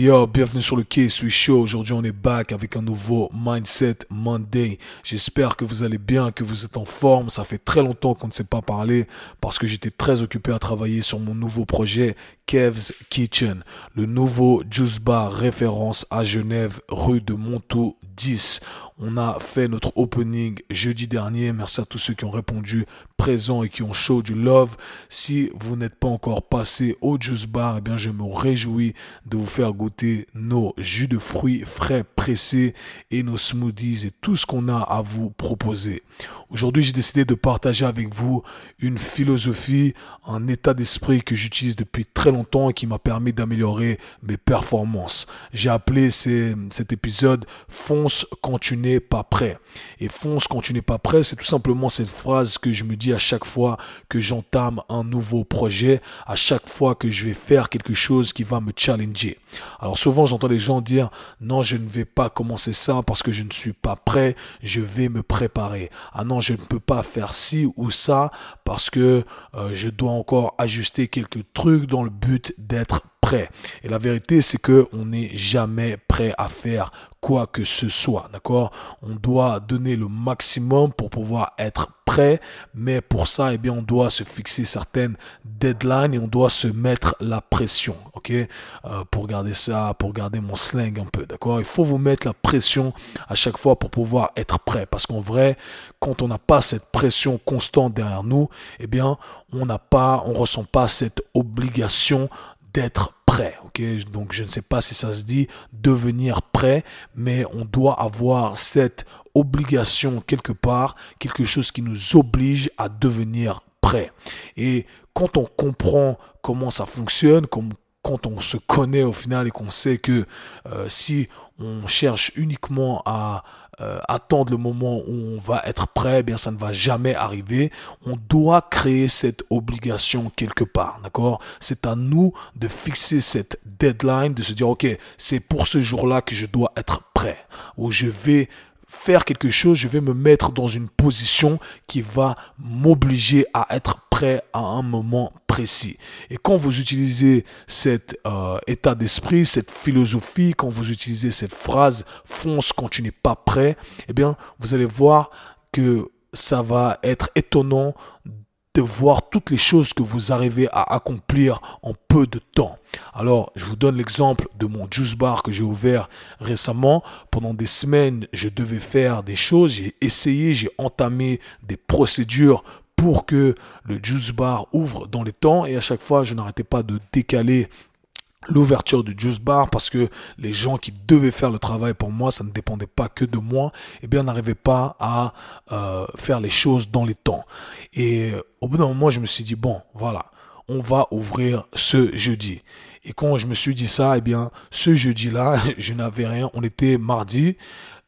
yo, bienvenue sur le K-Sui Show. Aujourd'hui, on est back avec un nouveau Mindset Monday. J'espère que vous allez bien, que vous êtes en forme. Ça fait très longtemps qu'on ne s'est pas parlé parce que j'étais très occupé à travailler sur mon nouveau projet Kev's Kitchen, le nouveau juice bar référence à Genève, rue de Montaut 10. On a fait notre opening jeudi dernier. Merci à tous ceux qui ont répondu présents et qui ont show du love. Si vous n'êtes pas encore passé au Juice Bar, eh bien, je me réjouis de vous faire goûter nos jus de fruits frais pressés et nos smoothies et tout ce qu'on a à vous proposer. Aujourd'hui, j'ai décidé de partager avec vous une philosophie, un état d'esprit que j'utilise depuis très longtemps et qui m'a permis d'améliorer mes performances. J'ai appelé cet épisode Fonce quand tu n'es pas prêt. Et fonce quand tu n'es pas prêt, c'est tout simplement cette phrase que je me dis à chaque fois que j'entame un nouveau projet, à chaque fois que je vais faire quelque chose qui va me challenger. Alors souvent, j'entends les gens dire non, je ne vais pas commencer ça parce que je ne suis pas prêt, je vais me préparer. Ah non, je ne peux pas faire ci ou ça parce que euh, je dois encore ajuster quelques trucs dans le but d'être prêt. Et la vérité, c'est que on n'est jamais prêt à faire quoi que ce soit, d'accord? On doit donner le maximum pour pouvoir être prêt, mais pour ça, eh bien, on doit se fixer certaines deadlines et on doit se mettre la pression, ok? Euh, Pour garder ça, pour garder mon slang un peu, d'accord? Il faut vous mettre la pression à chaque fois pour pouvoir être prêt, parce qu'en vrai, quand on n'a pas cette pression constante derrière nous, eh bien, on n'a pas, on ressent pas cette obligation d'être prêt. ok? Donc je ne sais pas si ça se dit devenir prêt, mais on doit avoir cette obligation quelque part, quelque chose qui nous oblige à devenir prêt. Et quand on comprend comment ça fonctionne, comme, quand on se connaît au final et qu'on sait que euh, si on cherche uniquement à euh, attendre le moment où on va être prêt, eh bien ça ne va jamais arriver. On doit créer cette obligation quelque part, d'accord? C'est à nous de fixer cette deadline, de se dire ok, c'est pour ce jour-là que je dois être prêt, ou je vais faire quelque chose, je vais me mettre dans une position qui va m'obliger à être prêt à un moment précis. Et quand vous utilisez cet euh, état d'esprit, cette philosophie, quand vous utilisez cette phrase fonce quand tu n'es pas prêt, eh bien, vous allez voir que ça va être étonnant de voir toutes les choses que vous arrivez à accomplir en peu de temps. Alors, je vous donne l'exemple de mon juice bar que j'ai ouvert récemment. Pendant des semaines, je devais faire des choses, j'ai essayé, j'ai entamé des procédures pour que le juice bar ouvre dans les temps et à chaque fois, je n'arrêtais pas de décaler l'ouverture du juice bar parce que les gens qui devaient faire le travail pour moi, ça ne dépendait pas que de moi, eh bien n'arrivaient pas à euh, faire les choses dans les temps. Et au bout d'un moment, je me suis dit bon, voilà, on va ouvrir ce jeudi. Et quand je me suis dit ça, eh bien, ce jeudi-là, je n'avais rien. On était mardi.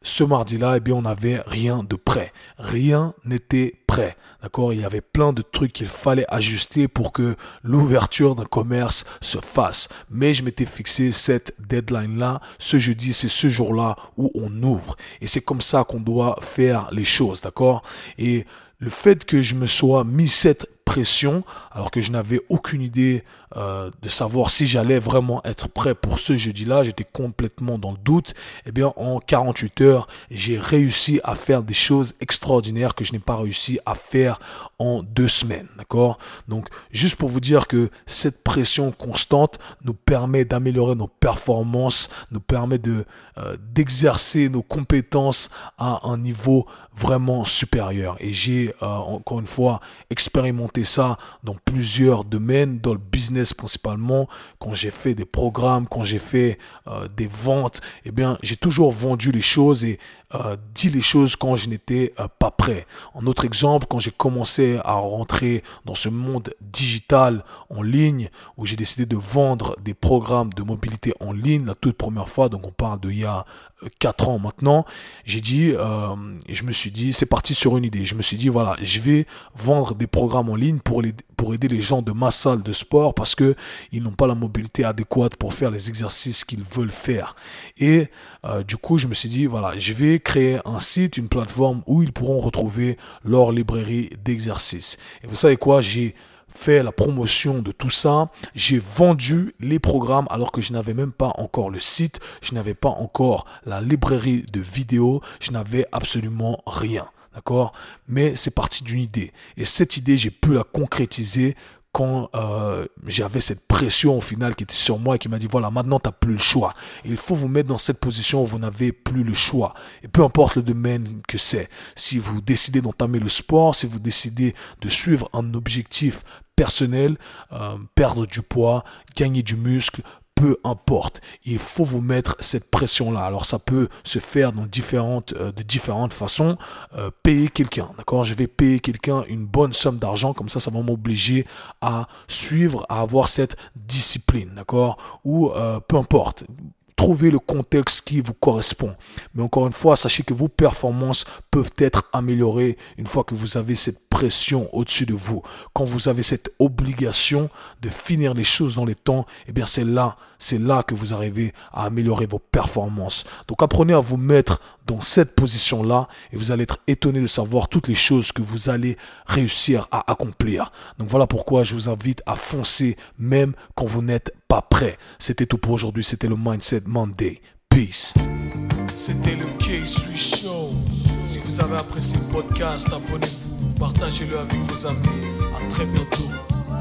Ce mardi-là, eh bien, on n'avait rien de prêt. Rien n'était prêt. D'accord? Il y avait plein de trucs qu'il fallait ajuster pour que l'ouverture d'un commerce se fasse. Mais je m'étais fixé cette deadline-là. Ce jeudi, c'est ce jour-là où on ouvre. Et c'est comme ça qu'on doit faire les choses. D'accord? Et le fait que je me sois mis cette pression alors que je n'avais aucune idée euh, de savoir si j'allais vraiment être prêt pour ce jeudi-là. J'étais complètement dans le doute. Eh bien, en 48 heures, j'ai réussi à faire des choses extraordinaires que je n'ai pas réussi à faire en deux semaines. D'accord? Donc, juste pour vous dire que cette pression constante nous permet d'améliorer nos performances, nous permet de euh, d'exercer nos compétences à un niveau vraiment supérieur. Et j'ai euh, encore une fois expérimenté ça dans plusieurs domaines, dans le business principalement, quand j'ai fait des programmes, quand j'ai fait euh, des ventes, eh bien, j'ai toujours vendu les choses et euh, dit les choses quand je n'étais euh, pas prêt. En autre exemple, quand j'ai commencé à rentrer dans ce monde digital en ligne, où j'ai décidé de vendre des programmes de mobilité en ligne la toute première fois, donc on parle de il y a 4 ans maintenant, j'ai dit, euh, je me suis dit, c'est parti sur une idée. Je me suis dit, voilà, je vais vendre des programmes en ligne pour, les, pour aider les gens de ma salle de sport parce que ils n'ont pas la mobilité adéquate pour faire les exercices qu'ils veulent faire. Et euh, du coup, je me suis dit, voilà, je vais créé un site, une plateforme où ils pourront retrouver leur librairie d'exercices. Et vous savez quoi, j'ai fait la promotion de tout ça. J'ai vendu les programmes alors que je n'avais même pas encore le site, je n'avais pas encore la librairie de vidéos, je n'avais absolument rien. D'accord? Mais c'est parti d'une idée. Et cette idée, j'ai pu la concrétiser quand euh, j'avais cette pression au final qui était sur moi et qui m'a dit voilà maintenant tu n'as plus le choix. Il faut vous mettre dans cette position où vous n'avez plus le choix. Et peu importe le domaine que c'est. Si vous décidez d'entamer le sport si vous décidez de suivre un objectif personnel euh, perdre du poids gagner du muscle peu importe, il faut vous mettre cette pression-là. Alors ça peut se faire euh, de différentes façons. Euh, payer quelqu'un, d'accord? Je vais payer quelqu'un une bonne somme d'argent, comme ça, ça va m'obliger à suivre, à avoir cette discipline, d'accord? Ou euh, peu importe Trouvez le contexte qui vous correspond. Mais encore une fois, sachez que vos performances peuvent être améliorées une fois que vous avez cette pression au-dessus de vous. Quand vous avez cette obligation de finir les choses dans les temps, eh bien c'est là, c'est là que vous arrivez à améliorer vos performances. Donc apprenez à vous mettre dans cette position-là et vous allez être étonné de savoir toutes les choses que vous allez réussir à accomplir. Donc voilà pourquoi je vous invite à foncer même quand vous n'êtes pas prêt. C'était tout pour aujourd'hui, c'était le Mindset Monday. Peace. C'était le K-Swiss Show. Si vous avez apprécié le podcast, abonnez-vous, partagez-le avec vos amis. Très bientôt.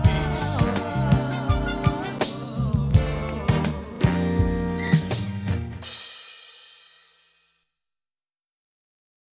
Peace.